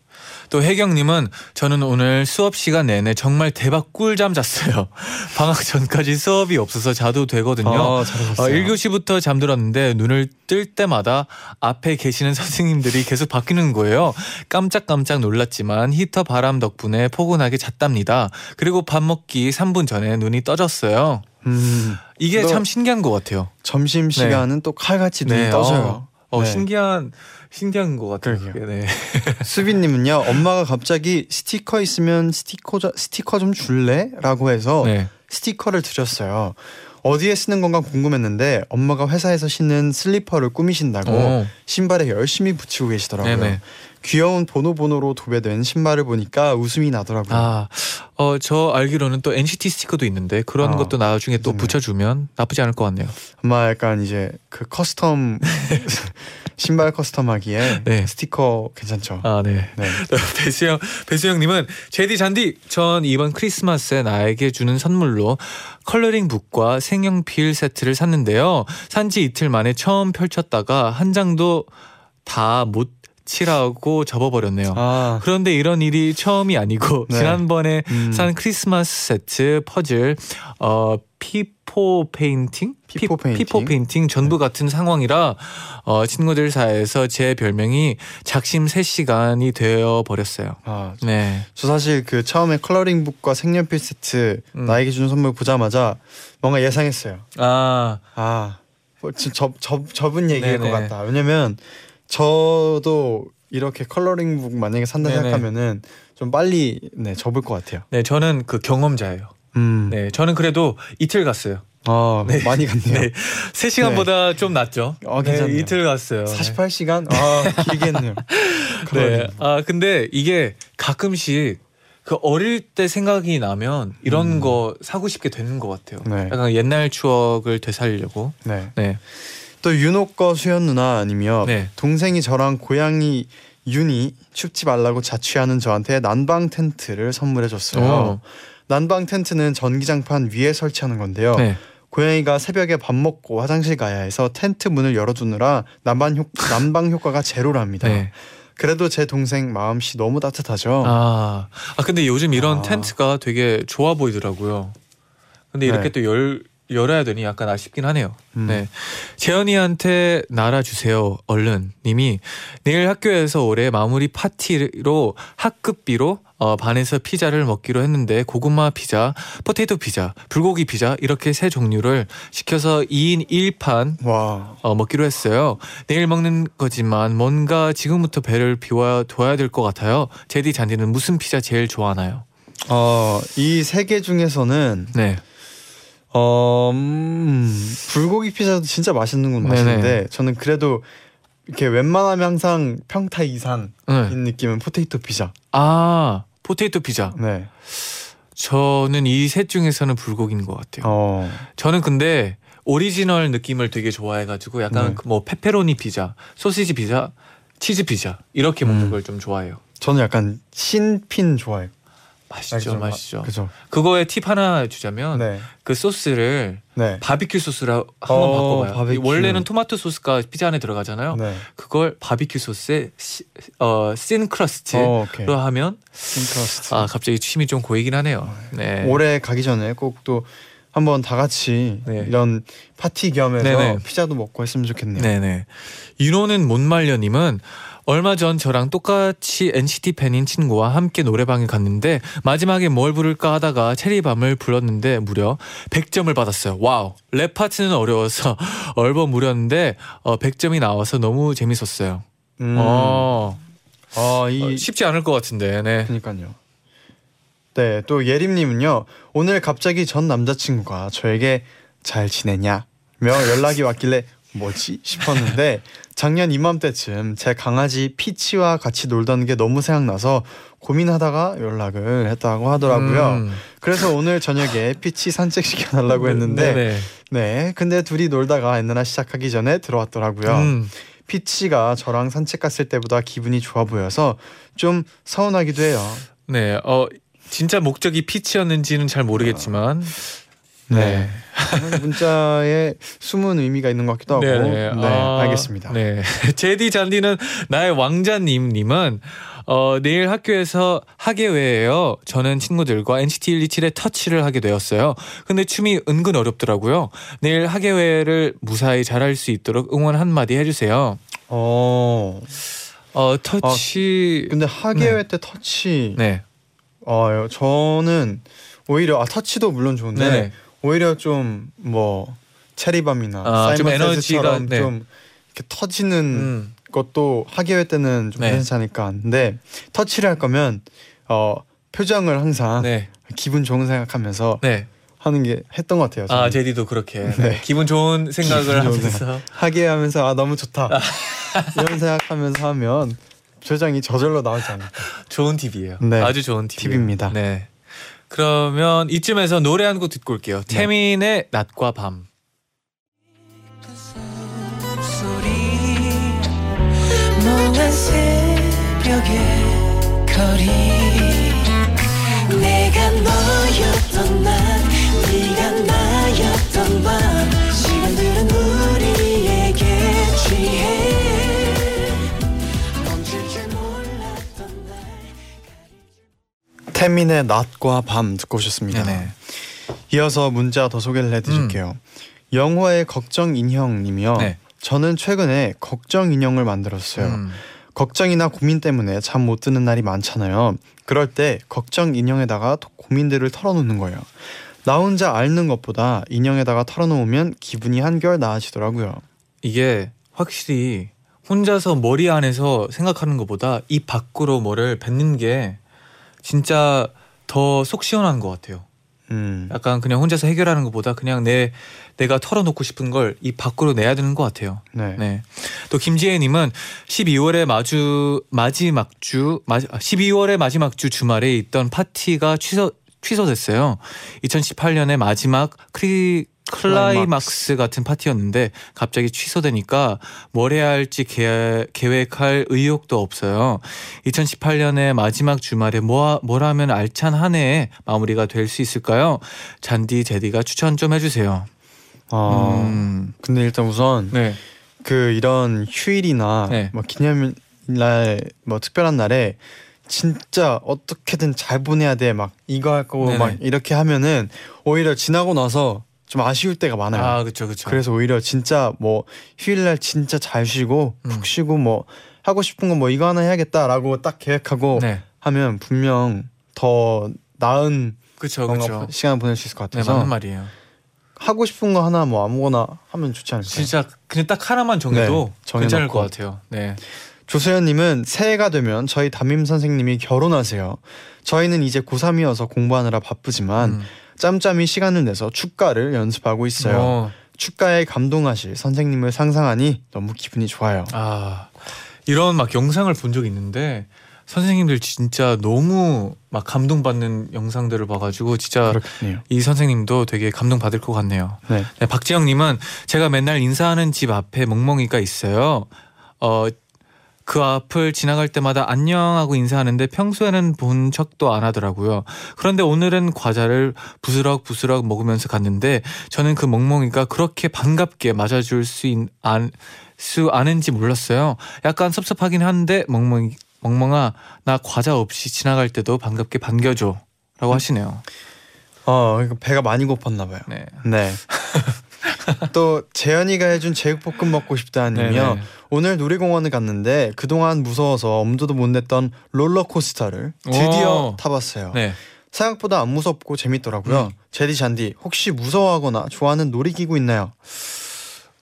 Speaker 3: 또 혜경님은 저는 오늘 수업 시간 내내 정말 대박 꿀잠 잤어요. 방학 전까지 수업이 없어서 자도 되거든요.
Speaker 2: 아,
Speaker 3: 어,
Speaker 2: 잘하셨어요.
Speaker 3: 1교시부터 잠들었는데 눈을 뜰 때마다 앞에 계시는 선생님들이 계속 바뀌는 거예요. 깜짝깜짝 놀랐지만 히터 바람 덕분에 포근하게 잤답니다. 그리고 밥 먹기 3분 전에 눈이 떠졌어요.
Speaker 2: 음,
Speaker 3: 이게
Speaker 2: 너-
Speaker 3: 참 신기한 것 같아요.
Speaker 2: 점심 시간은 또 칼같이 눈이
Speaker 3: 네,
Speaker 2: 떠져요.
Speaker 3: 어, 어,
Speaker 2: 네.
Speaker 3: 신기한 신기한 것 같아요. 네.
Speaker 2: 수빈님은요 엄마가 갑자기 스티커 있으면 스티커 저- 스티커 좀 줄래?라고 해서
Speaker 3: 네.
Speaker 2: 스티커를 드렸어요. 어디에 쓰는 건가 궁금했는데 엄마가 회사에서 신는 슬리퍼를 꾸미신다고
Speaker 3: 어.
Speaker 2: 신발에 열심히 붙이고 계시더라고요.
Speaker 3: 네네.
Speaker 2: 귀여운 번호로 도배된 신발을 보니까 웃음이 나더라고요.
Speaker 3: 아, 어, 저 알기로는 또 NCT 스티커도 있는데 그런
Speaker 2: 아,
Speaker 3: 것도 나중에 또. 붙여주면 나쁘지 않을 것 같네요.
Speaker 2: 아마 약간 이제 그 custom 신발 custom하기에
Speaker 3: 네.
Speaker 2: 스티커 괜찮죠.
Speaker 3: 아, 네.
Speaker 2: 네.
Speaker 3: 배수영, 배수영님은 제디 잔디, 전 이번 크리스마스에 나에게 주는 선물로 coloring book과 색연필 세트를 샀는데요. 산지 이틀 만에 처음 펼쳤다가 한 장도 다 못 칠하고 접어버렸네요.
Speaker 2: 아,
Speaker 3: 그런데 이런 일이 처음이 아니고
Speaker 2: 네.
Speaker 3: 지난번에
Speaker 2: 음.
Speaker 3: 산 크리스마스 세트 퍼즐 어 피포 페인팅
Speaker 2: 피포
Speaker 3: 피-
Speaker 2: 페인팅? 네.
Speaker 3: 피포 페인팅 전부 같은 상황이라 어 친구들 사이에서 제 별명이 작심 3시간이 되어 버렸어요.
Speaker 2: 아,
Speaker 3: 네.
Speaker 2: 저 사실 그 처음에 coloring book과 색연필 세트
Speaker 3: 음.
Speaker 2: 나에게 준 선물 보자마자 뭔가 예상했어요.
Speaker 3: 아,
Speaker 2: 아, 접, 접, 접은 얘기일
Speaker 3: 네네.
Speaker 2: 것 같다. 왜냐면 저도 이렇게 coloring book 만약에 산다
Speaker 3: 네네.
Speaker 2: 생각하면은 좀 빨리 네 접을 것 같아요.
Speaker 3: 네, 저는 그 경험자예요.
Speaker 2: 음,
Speaker 3: 네, 저는 그래도 이틀 갔어요.
Speaker 2: 아
Speaker 3: 네.
Speaker 2: 많이 갔네요.
Speaker 3: 네, 3시간보다 좀 낫죠.
Speaker 2: 어,
Speaker 3: 네,
Speaker 2: 괜찮네요.
Speaker 3: 이틀 갔어요.
Speaker 2: 48시간? 아 길게 했네요.
Speaker 3: 네. 아 근데 이게 가끔씩 그 어릴 때 생각이 나면 이런 거 사고 싶게 되는 것 같아요.
Speaker 2: 음. 네.
Speaker 3: 약간 옛날 추억을 되살리려고.
Speaker 2: 네.
Speaker 3: 네.
Speaker 2: 또 윤호 거 수연 누나님이요.
Speaker 3: 네.
Speaker 2: 동생이 저랑 고양이 윤이 춥지 말라고 자취하는 저한테 난방 텐트를 선물해 줬어요.
Speaker 3: 어.
Speaker 2: 난방 텐트는 전기장판 위에 설치하는 건데요.
Speaker 3: 네.
Speaker 2: 고양이가 새벽에 밥 먹고 화장실 가야 해서 텐트 문을 열어두느라 난방, 효, 난방 효과가 제로랍니다.
Speaker 3: 네.
Speaker 2: 그래도 제 동생 마음씨 너무 따뜻하죠.
Speaker 3: 아, 아 근데 요즘 이런
Speaker 2: 아.
Speaker 3: 텐트가 되게 좋아 보이더라고요. 근데 이렇게
Speaker 2: 네.
Speaker 3: 또열 열어야 되니 약간 아쉽긴 하네요.
Speaker 2: 음.
Speaker 3: 네. 재현이한테 날아주세요. 얼른. 님이 내일 학교에서 올해 마무리 파티로 학급비로 어, 반에서 피자를 먹기로 했는데 고구마 피자, 포테이토 피자, 불고기 피자 이렇게 세 종류를 시켜서 2인 1판
Speaker 2: 와,
Speaker 3: 어, 먹기로 했어요. 내일 먹는 거지만 뭔가 지금부터 배를 비워둬야 될 것 같아요. 제디 잔디는 무슨 피자 제일 좋아하나요?
Speaker 2: 어, 이 세 개 중에서는
Speaker 3: 네.
Speaker 2: 어, 음, 불고기 피자도 진짜 맛있는 건 맛있는데
Speaker 3: 네네.
Speaker 2: 저는 그래도 이렇게 웬만하면 항상 평타 이상인
Speaker 3: 네.
Speaker 2: 느낌은 포테이토 피자.
Speaker 3: 아 포테이토 피자.
Speaker 2: 네.
Speaker 3: 저는 이 셋 중에서는 불고기인 것 같아요.
Speaker 2: 어,
Speaker 3: 저는 근데 오리지널 느낌을 되게 좋아해가지고 약간
Speaker 2: 네.
Speaker 3: 그뭐 페페로니 피자, 소시지 피자, 치즈 피자 이렇게 먹는
Speaker 2: 음.
Speaker 3: 걸좀 좋아해요.
Speaker 2: 저는 약간 신핀 좋아해요.
Speaker 3: 맛있죠,
Speaker 2: 알죠?
Speaker 3: 맛있죠.
Speaker 2: 그죠.
Speaker 3: 그거에 팁 하나 주자면
Speaker 2: 네.
Speaker 3: 그 소스를
Speaker 2: 네.
Speaker 3: 바비큐 소스로 한번
Speaker 2: 어,
Speaker 3: 바꿔봐요.
Speaker 2: 바비큐.
Speaker 3: 원래는 토마토 소스가 피자 안에 들어가잖아요.
Speaker 2: 네.
Speaker 3: 그걸 바비큐 소스에 시, 어, thin crust로
Speaker 2: 어.
Speaker 3: 하면
Speaker 2: thin crust.
Speaker 3: 아 갑자기 침이 좀 고이긴 하네요. 네.
Speaker 2: 올해 가기 전에 꼭 또 한번 다 같이
Speaker 3: 네.
Speaker 2: 이런 파티 겸해서
Speaker 3: 네네.
Speaker 2: 피자도 먹고 했으면 좋겠네요.
Speaker 3: 네네. 윤호는 못말려님은 얼마 전 저랑 똑같이 NCT 팬인 친구와 함께 노래방에 갔는데 마지막에 뭘 부를까 하다가 Cherry Bomb을 불렀는데 무려 100점을 받았어요. Wow. 랩 파트는 어려워서 얼버무렸는데 어, 100점이 나와서 너무 재밌었어요.
Speaker 2: 음.
Speaker 3: 어,
Speaker 2: 아, 이
Speaker 3: 어, 쉽지 않을 것 같은데. 네.
Speaker 2: 그러니까요. 네, 또 예림님은요. 오늘 갑자기 전 남자친구가 저에게 잘 지내냐 며 연락이 왔길래 뭐지 싶었는데 작년 이맘때쯤 제 강아지 피치와 같이 놀던 게 너무 생각나서 고민하다가 연락을 했다고 하더라고요.
Speaker 3: 음.
Speaker 2: 그래서 오늘 저녁에 피치 산책시켜 달라고 했는데
Speaker 3: 네네.
Speaker 2: 네, 근데 둘이 놀다가 엔나나 시작하기 전에 들어왔더라고요.
Speaker 3: 음.
Speaker 2: 피치가 저랑 산책 갔을 때보다 기분이 좋아 보여서 좀 서운하기도 해요.
Speaker 3: 네. 어 진짜 목적이 피치였는지는 잘 모르겠지만 네.
Speaker 2: 문자에 숨은 의미가 있는 것 같기도 하고. 네,
Speaker 3: 아,
Speaker 2: 알겠습니다.
Speaker 3: 네. 제디 잔디는 나의 왕자님 님은 어, 내일 학교에서 학예회예요. 저는 친구들과 NCT 127의 터치를 하게 되었어요. 근데 춤이 은근 어렵더라고요. 내일 학예회를 무사히 잘할 수 있도록 응원 한마디 해주세요.
Speaker 2: 어,
Speaker 3: 어, 터치.
Speaker 2: 근데 학예회 때 터치.
Speaker 3: 네.
Speaker 2: 어, 저는 오히려 아 터치도 물론 좋은데
Speaker 3: 네네.
Speaker 2: 오히려 좀 뭐 체리밤이나
Speaker 3: 아, 좀
Speaker 2: 사이먼
Speaker 3: 에너지가, 네.
Speaker 2: 좀 이렇게 터지는
Speaker 3: 음.
Speaker 2: 것도 학예회 때는 좀
Speaker 3: 네.
Speaker 2: 않을까 하는데 터치를 할 거면 어 표정을 항상
Speaker 3: 네.
Speaker 2: 기분 좋은 생각하면서
Speaker 3: 네.
Speaker 2: 하는 게 했던 것 같아요.
Speaker 3: 아,
Speaker 2: 저는.
Speaker 3: 제디도 그렇게 네.
Speaker 2: 네.
Speaker 3: 기분 좋은 생각을
Speaker 2: 기분
Speaker 3: 하면서
Speaker 2: 하게 하면서 아 너무 좋다 이런 생각하면서 하면 표정이 저절로 나오지 않을까
Speaker 3: 좋은 팁이에요.
Speaker 2: 네.
Speaker 3: 아주 좋은 팁이에요.
Speaker 2: 팁입니다.
Speaker 3: 네. 그러면 이쯤에서 노래 한 곡 듣고 올게요.
Speaker 2: 네.
Speaker 3: 태민의 낮과 밤.
Speaker 4: 거리 내가 너였던 날
Speaker 2: 태민의 낮과 밤 듣고 오셨습니다.
Speaker 3: 네네.
Speaker 2: 이어서 문자 더 소개를 해드릴게요. 영화의 걱정 인형님이요.
Speaker 3: 네.
Speaker 2: 저는 최근에 걱정 인형을 만들었어요.
Speaker 3: 음.
Speaker 2: 걱정이나 고민 때문에 잠 못 드는 날이 많잖아요. 그럴 때 걱정 인형에다가 고민들을 털어놓는 거예요. 나 혼자 앓는 것보다 인형에다가 털어놓으면 기분이 한결 나아지더라고요.
Speaker 3: 이게 확실히 혼자서 머리 안에서 생각하는 것보다 입 밖으로 뭐를 뱉는 게 진짜 더 속 시원한 것 같아요.
Speaker 2: 음,
Speaker 3: 약간 그냥 혼자서 해결하는 것보다 그냥 내 내가 털어놓고 싶은 걸 입 밖으로 내야 되는 것 같아요.
Speaker 2: 네.
Speaker 3: 네. 또 김지혜님은 12월의 마주 마지막 주 마, 12월의 마지막 주 주말에 있던 파티가 취소 취소됐어요. 2018년의 마지막 크리 클라이막스 같은 파티였는데 갑자기 취소되니까 뭘 해야 할지 계, 계획할 의욕도 없어요. 2018년의 마지막 주말에 뭐, 뭘 하면 알찬 한 해에 마무리가 될 수 있을까요? 잔디 제디가 추천 좀 해주세요.
Speaker 2: 어,
Speaker 3: 음,
Speaker 2: 근데 일단 우선
Speaker 3: 네.
Speaker 2: 그 이런 휴일이나
Speaker 3: 네.
Speaker 2: 뭐 기념일날 뭐 특별한 날에 진짜 어떻게든 잘 보내야 돼 막 이거 할 거고
Speaker 3: 네네.
Speaker 2: 막 이렇게 하면은 오히려 지나고 나서 좀 아쉬울 때가 많아요.
Speaker 3: 아, 그쵸, 그쵸.
Speaker 2: 그래서 오히려 진짜 뭐 휴일 날 진짜 잘 쉬고
Speaker 3: 음.
Speaker 2: 푹 쉬고 뭐 하고 싶은 거뭐 이거 하나 해야겠다라고 딱 계획하고
Speaker 3: 네.
Speaker 2: 하면 분명 더 나은
Speaker 3: 그쵸, 그쵸.
Speaker 2: 시간 보낼 수 있을 것
Speaker 3: 네,
Speaker 2: 같아서
Speaker 3: 맞는 말이에요.
Speaker 2: 하고 싶은 거 하나 뭐 아무거나 하면 좋지 않을까요?
Speaker 3: 진짜 그냥 딱 하나만 정해도
Speaker 2: 네.
Speaker 3: 괜찮을 것 같아요. 네.
Speaker 2: 조소연님은 새해가 되면 저희 담임 선생님이 결혼하세요. 저희는 이제 고3이어서 공부하느라 바쁘지만
Speaker 3: 음.
Speaker 2: 짬짬이 시간을 내서 축가를 연습하고 있어요.
Speaker 3: 어,
Speaker 2: 축가에 감동하실 선생님을 상상하니 너무 기분이 좋아요.
Speaker 3: 아 이런 막 영상을 본적 있는데 선생님들 진짜 너무 막 감동받는 영상들을 봐가지고 진짜
Speaker 2: 그렇군요.
Speaker 3: 이 선생님도 되게 감동 받을 것 같네요.
Speaker 2: 네.
Speaker 3: 네, 박지영님은 제가 맨날 인사하는 집 앞에 멍멍이가 있어요. 어. 그 앞을 지나갈 때마다 안녕하고 인사하는데 평소에는 본 척도 안 하더라고요. 그런데 오늘은 과자를 부스럭 부스럭 먹으면서 갔는데 저는 그 멍멍이가 그렇게 반갑게 맞아줄 수, 있, 안, 수 아는지 몰랐어요. 약간 섭섭하긴 한데 멍멍이 멍멍아 나 과자 없이 지나갈 때도 반갑게 반겨줘. 라고 하시네요.
Speaker 2: 어, 배가 많이 고팠나 봐요.
Speaker 3: 네.
Speaker 2: 네. 또 재현이가 해준 제육볶음 먹고 싶다님이요.
Speaker 3: 네네.
Speaker 2: 오늘 놀이공원을 갔는데 그동안 무서워서 엄두도 못 냈던 롤러코스터를 드디어
Speaker 3: 오.
Speaker 2: 타봤어요.
Speaker 3: 네.
Speaker 2: 생각보다 안 무섭고 재밌더라고요.
Speaker 3: 음.
Speaker 2: 제디 잔디 혹시 무서워하거나 좋아하는 놀이기구 있나요?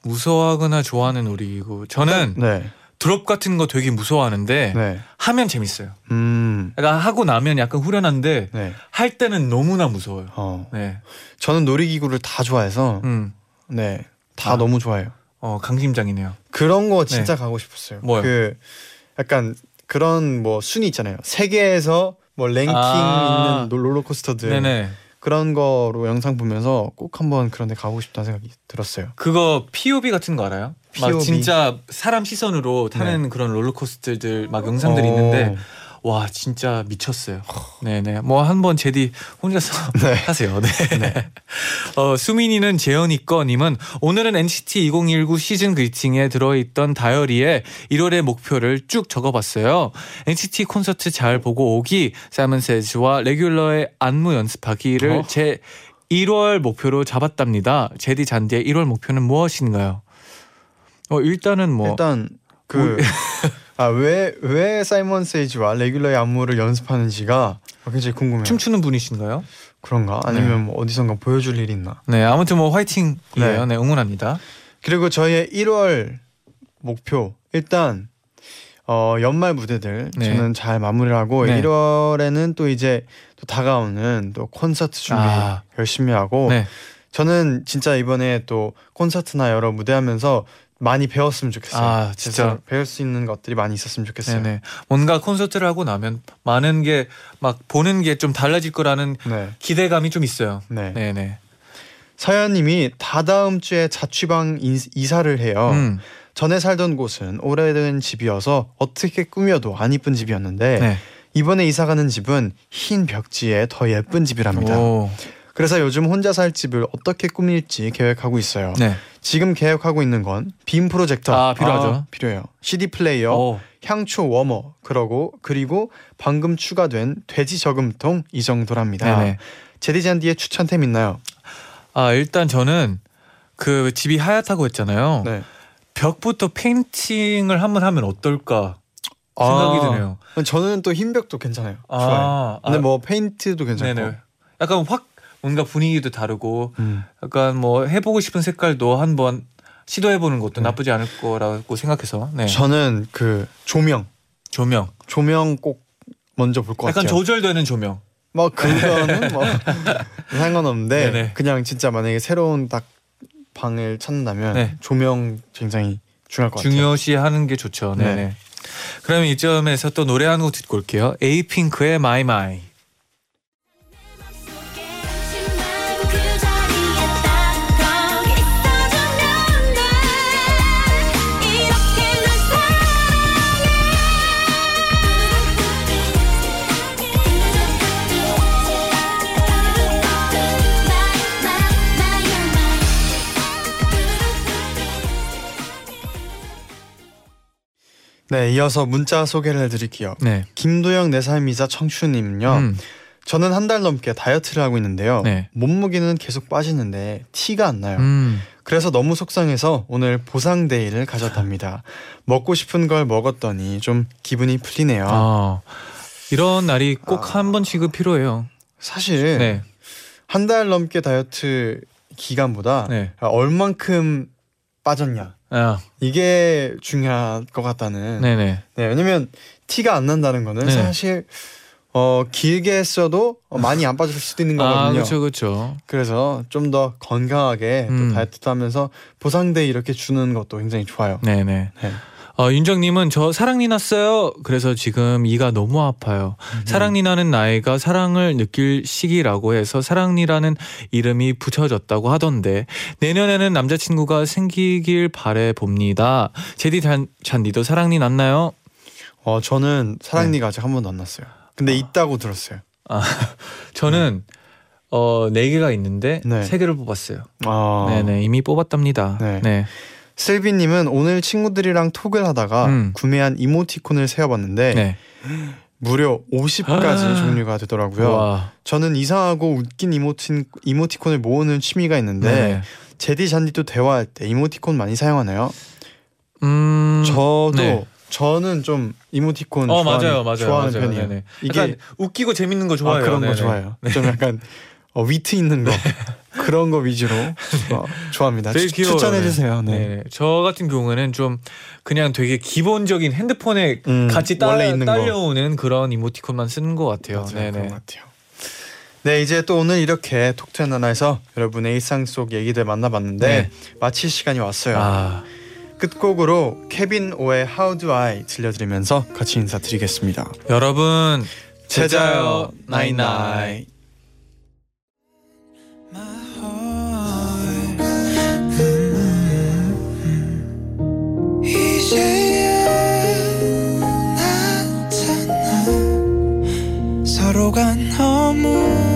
Speaker 3: 무서워하거나 좋아하는 놀이기구. 저는
Speaker 2: 네.
Speaker 3: 드롭 같은 거 되게 무서워하는데
Speaker 2: 네.
Speaker 3: 하면 재밌어요.
Speaker 2: 음.
Speaker 3: 그러니까 하고 나면 약간 후련한데
Speaker 2: 네.
Speaker 3: 할 때는 너무나 무서워요.
Speaker 2: 어.
Speaker 3: 네.
Speaker 2: 저는 놀이기구를 다 좋아해서
Speaker 3: 음.
Speaker 2: 네. 다
Speaker 3: 아.
Speaker 2: 너무 좋아해요.
Speaker 3: 어, 강심장이네요.
Speaker 2: 그런 거 진짜 가고 싶었어요.
Speaker 3: 네. 뭐요?
Speaker 2: 그 약간 그런 뭐 순위 있잖아요. 세계에서 뭐 랭킹
Speaker 3: 아.
Speaker 2: 있는 놀- 롤러코스터들
Speaker 3: 네네.
Speaker 2: 그런 거로 영상 보면서 꼭 한번 그런 데 가고 싶다는 생각이 들었어요.
Speaker 3: 그거 POV 같은 거 알아요? 막
Speaker 2: POV?
Speaker 3: 진짜 사람 시선으로 타는 그런 롤러코스터들 막 영상들이 있는데
Speaker 2: 네. 어.
Speaker 3: 와 진짜 미쳤어요. 네네. 뭐 한번 제디 혼자서 하세요. 네. 어, 수민이는 재현이 거님은 오늘은 NCT 2019 시즌 그리팅에 들어있던 다이어리에 1월의 목표를 쭉 적어봤어요. NCT 콘서트 잘 보고 오기, 사이먼 세즈와 레귤러의 안무 연습하기를
Speaker 2: 어?
Speaker 3: 제 1월 목표로 잡았답니다. 제디 잔디의 1월 목표는 무엇인가요? 어 일단은 뭐
Speaker 2: 일단 그 아왜왜 사이먼 세이지와 레귤러의 안무를 연습하는지가 굉장히 궁금해요.
Speaker 3: 춤추는 분이신가요?
Speaker 2: 그런가? 아니면 뭐 어디선가 보여줄 일이 있나?
Speaker 3: 네 아무튼 뭐 화이팅이에요.
Speaker 2: 네.
Speaker 3: 네 응원합니다.
Speaker 2: 그리고 저희의 1월 목표 일단 어 연말 무대들
Speaker 3: 네.
Speaker 2: 저는 잘 마무리를 하고
Speaker 3: 네.
Speaker 2: 1월에는 또 이제 또 다가오는 또 콘서트 준비
Speaker 3: 아.
Speaker 2: 열심히 하고
Speaker 3: 네.
Speaker 2: 저는 진짜 이번에 또 콘서트나 여러 무대하면서 많이 배웠으면 좋겠어요.
Speaker 3: 아, 진짜.
Speaker 2: 배울 수 있는 것들이 많이 있었으면 좋겠어요.
Speaker 3: 네네. 뭔가 콘서트를 하고 나면 많은 게 막 보는 게 좀 달라질 거라는
Speaker 2: 네.
Speaker 3: 기대감이 좀 있어요.
Speaker 2: 네.
Speaker 3: 네네.
Speaker 2: 서현님이 다다음 주에 자취방 인- 이사를 해요.
Speaker 3: 음.
Speaker 2: 전에 살던 곳은 오래된 집이어서 어떻게 꾸며도 안 이쁜 집이었는데
Speaker 3: 네.
Speaker 2: 이번에 이사 가는 집은 흰 벽지에 더 예쁜 집이랍니다.
Speaker 3: 오.
Speaker 2: 그래서 요즘 혼자 살 집을 어떻게 꾸밀지 계획하고 있어요.
Speaker 3: 네.
Speaker 2: 지금 계획하고 있는 건 빔 프로젝터
Speaker 3: 아, 필요하죠.
Speaker 2: 필요해요. CD 플레이어,
Speaker 3: 어.
Speaker 2: 향초 워머, 그러고 그리고 방금 추가된 돼지 저금통 이 정도랍니다.
Speaker 3: 네네.
Speaker 2: 재디쟈디의 추천템 있나요?
Speaker 3: 아 일단 저는 그 집이 하얗다고 했잖아요.
Speaker 2: 네.
Speaker 3: 벽부터 페인팅을 한번 하면 어떨까 생각이
Speaker 2: 아,
Speaker 3: 드네요.
Speaker 2: 저는 또 흰 벽도 괜찮아요.
Speaker 3: 아,
Speaker 2: 좋아요. 근데
Speaker 3: 아,
Speaker 2: 뭐 페인트도 괜찮고.
Speaker 3: 네네. 약간 확 뭔가 분위기도 다르고
Speaker 2: 음.
Speaker 3: 약간 뭐 해보고 싶은 색깔도 한번 시도해보는 것도
Speaker 2: 네.
Speaker 3: 나쁘지 않을 거라고 생각해서 네.
Speaker 2: 저는 그 조명,
Speaker 3: 조명.
Speaker 2: 조명 꼭 먼저 볼것
Speaker 3: 약간
Speaker 2: 같아요.
Speaker 3: 조절되는 조명.
Speaker 2: 뭐 그거는 뭐 상관없는데
Speaker 3: 네네.
Speaker 2: 그냥 진짜 만약에 새로운 딱 방을 찾는다면
Speaker 3: 네.
Speaker 2: 조명 굉장히 중요할 것 같아요.
Speaker 3: 중요시하는 게 좋죠.
Speaker 2: 네.
Speaker 3: 네네. 그러면 이점에서 또 노래 한 곡 듣고 올게요. 에이핑크의
Speaker 5: My My.
Speaker 2: 네, 이어서 문자 소개를 해드릴게요.
Speaker 3: 네.
Speaker 2: 김도영 내 삶이자 청춘님은요.
Speaker 3: 음.
Speaker 2: 저는 한 달 넘게 다이어트를 하고 있는데요.
Speaker 3: 네.
Speaker 2: 몸무게는 계속 빠지는데 티가 안 나요.
Speaker 3: 음.
Speaker 2: 그래서 너무 속상해서 오늘 보상 데이를 가졌답니다. 먹고 싶은 걸 먹었더니 좀 기분이 풀리네요.
Speaker 3: 아, 이런 날이 꼭
Speaker 2: 아.
Speaker 3: 한 번씩은 필요해요.
Speaker 2: 사실
Speaker 3: 네.
Speaker 2: 한달 넘게 다이어트 기간보다
Speaker 3: 네.
Speaker 2: 아, 얼만큼 빠졌냐
Speaker 3: 아,
Speaker 2: 이게 중요할 것 같다는.
Speaker 3: 네네.
Speaker 2: 네, 왜냐면 티가 안 난다는 거는
Speaker 3: 네.
Speaker 2: 사실 어 길게 어, 많이 안 빠질 수도 있는
Speaker 3: 아,
Speaker 2: 거거든요.
Speaker 3: 그렇죠, 그렇죠.
Speaker 2: 그래서 좀 더 건강하게
Speaker 3: 음.
Speaker 2: 또 다이어트도 하면서 보상데이 이렇게 주는 것도 굉장히 좋아요.
Speaker 3: 네네.
Speaker 2: 네.
Speaker 3: 어, 윤정님은 저 사랑니 났어요. 그래서 지금 이가 너무 아파요. 사랑니 나는 나이가 사랑을 느낄 시기라고 해서 사랑니라는 이름이 붙여졌다고 하던데 내년에는 남자친구가 생기길 바래 봅니다. 제디 잔, 잔디도 사랑니 났나요?
Speaker 2: 어 저는
Speaker 3: 네.
Speaker 2: 사랑니가 아직 한 번도 안 났어요. 근데 있다고 들었어요.
Speaker 3: 저는 어, 네 개가 있는데
Speaker 2: 네.
Speaker 3: 세 개를 뽑았어요.
Speaker 2: 아,
Speaker 3: 네네 이미 뽑았답니다.
Speaker 2: 네.
Speaker 3: 네.
Speaker 2: 슬비님은 오늘 친구들이랑 톡을 하다가
Speaker 3: 음.
Speaker 2: 구매한 이모티콘을 세어봤는데
Speaker 3: 네.
Speaker 2: 무려 50가지
Speaker 3: 아.
Speaker 2: 종류가 되더라고요.
Speaker 3: 와.
Speaker 2: 저는 이상하고 웃긴 이모틴, 이모티콘을 모으는 취미가 있는데
Speaker 3: 네.
Speaker 2: 제디 잔디도 대화할 때 이모티콘 많이 사용하나요?
Speaker 3: 음.
Speaker 2: 저도
Speaker 3: 네.
Speaker 2: 저는 좀 이모티콘
Speaker 3: 어
Speaker 2: 좋아하는,
Speaker 3: 맞아요, 맞아요,
Speaker 2: 좋아하는
Speaker 3: 맞아요.
Speaker 2: 편이에요.
Speaker 3: 네네.
Speaker 2: 이게
Speaker 3: 약간 웃기고 재밌는 거 좋아해요.
Speaker 2: 아, 그런 거
Speaker 3: 네네.
Speaker 2: 좋아해요. 좀 약간 어, 위트 있는 거 그런 거 위주로 어, 좋아합니다.
Speaker 3: 되게
Speaker 2: 추,
Speaker 3: 귀여워요.
Speaker 2: 추천해 주세요. 네.
Speaker 3: 네. 저 같은 경우에는 좀 그냥 되게 기본적인 핸드폰에
Speaker 2: 음,
Speaker 3: 같이 딸,
Speaker 2: 원래 있는 거.
Speaker 3: 딸려오는 그런 이모티콘만 쓰는 것 같아요.
Speaker 2: 맞아요.
Speaker 3: 네네.
Speaker 2: 그런 것 같아요. 네 이제 또 오늘 이렇게 톡투 나나에서 여러분의 일상 속 얘기들 만나봤는데
Speaker 3: 네.
Speaker 2: 마칠 시간이 왔어요.
Speaker 3: 아,
Speaker 2: 끝곡으로 케빈 오의 How Do I 들려드리면서 같이 인사드리겠습니다.
Speaker 3: 여러분
Speaker 2: 제자요
Speaker 3: 제자요 나이나이.
Speaker 4: 이제야 나타나 서로가 너무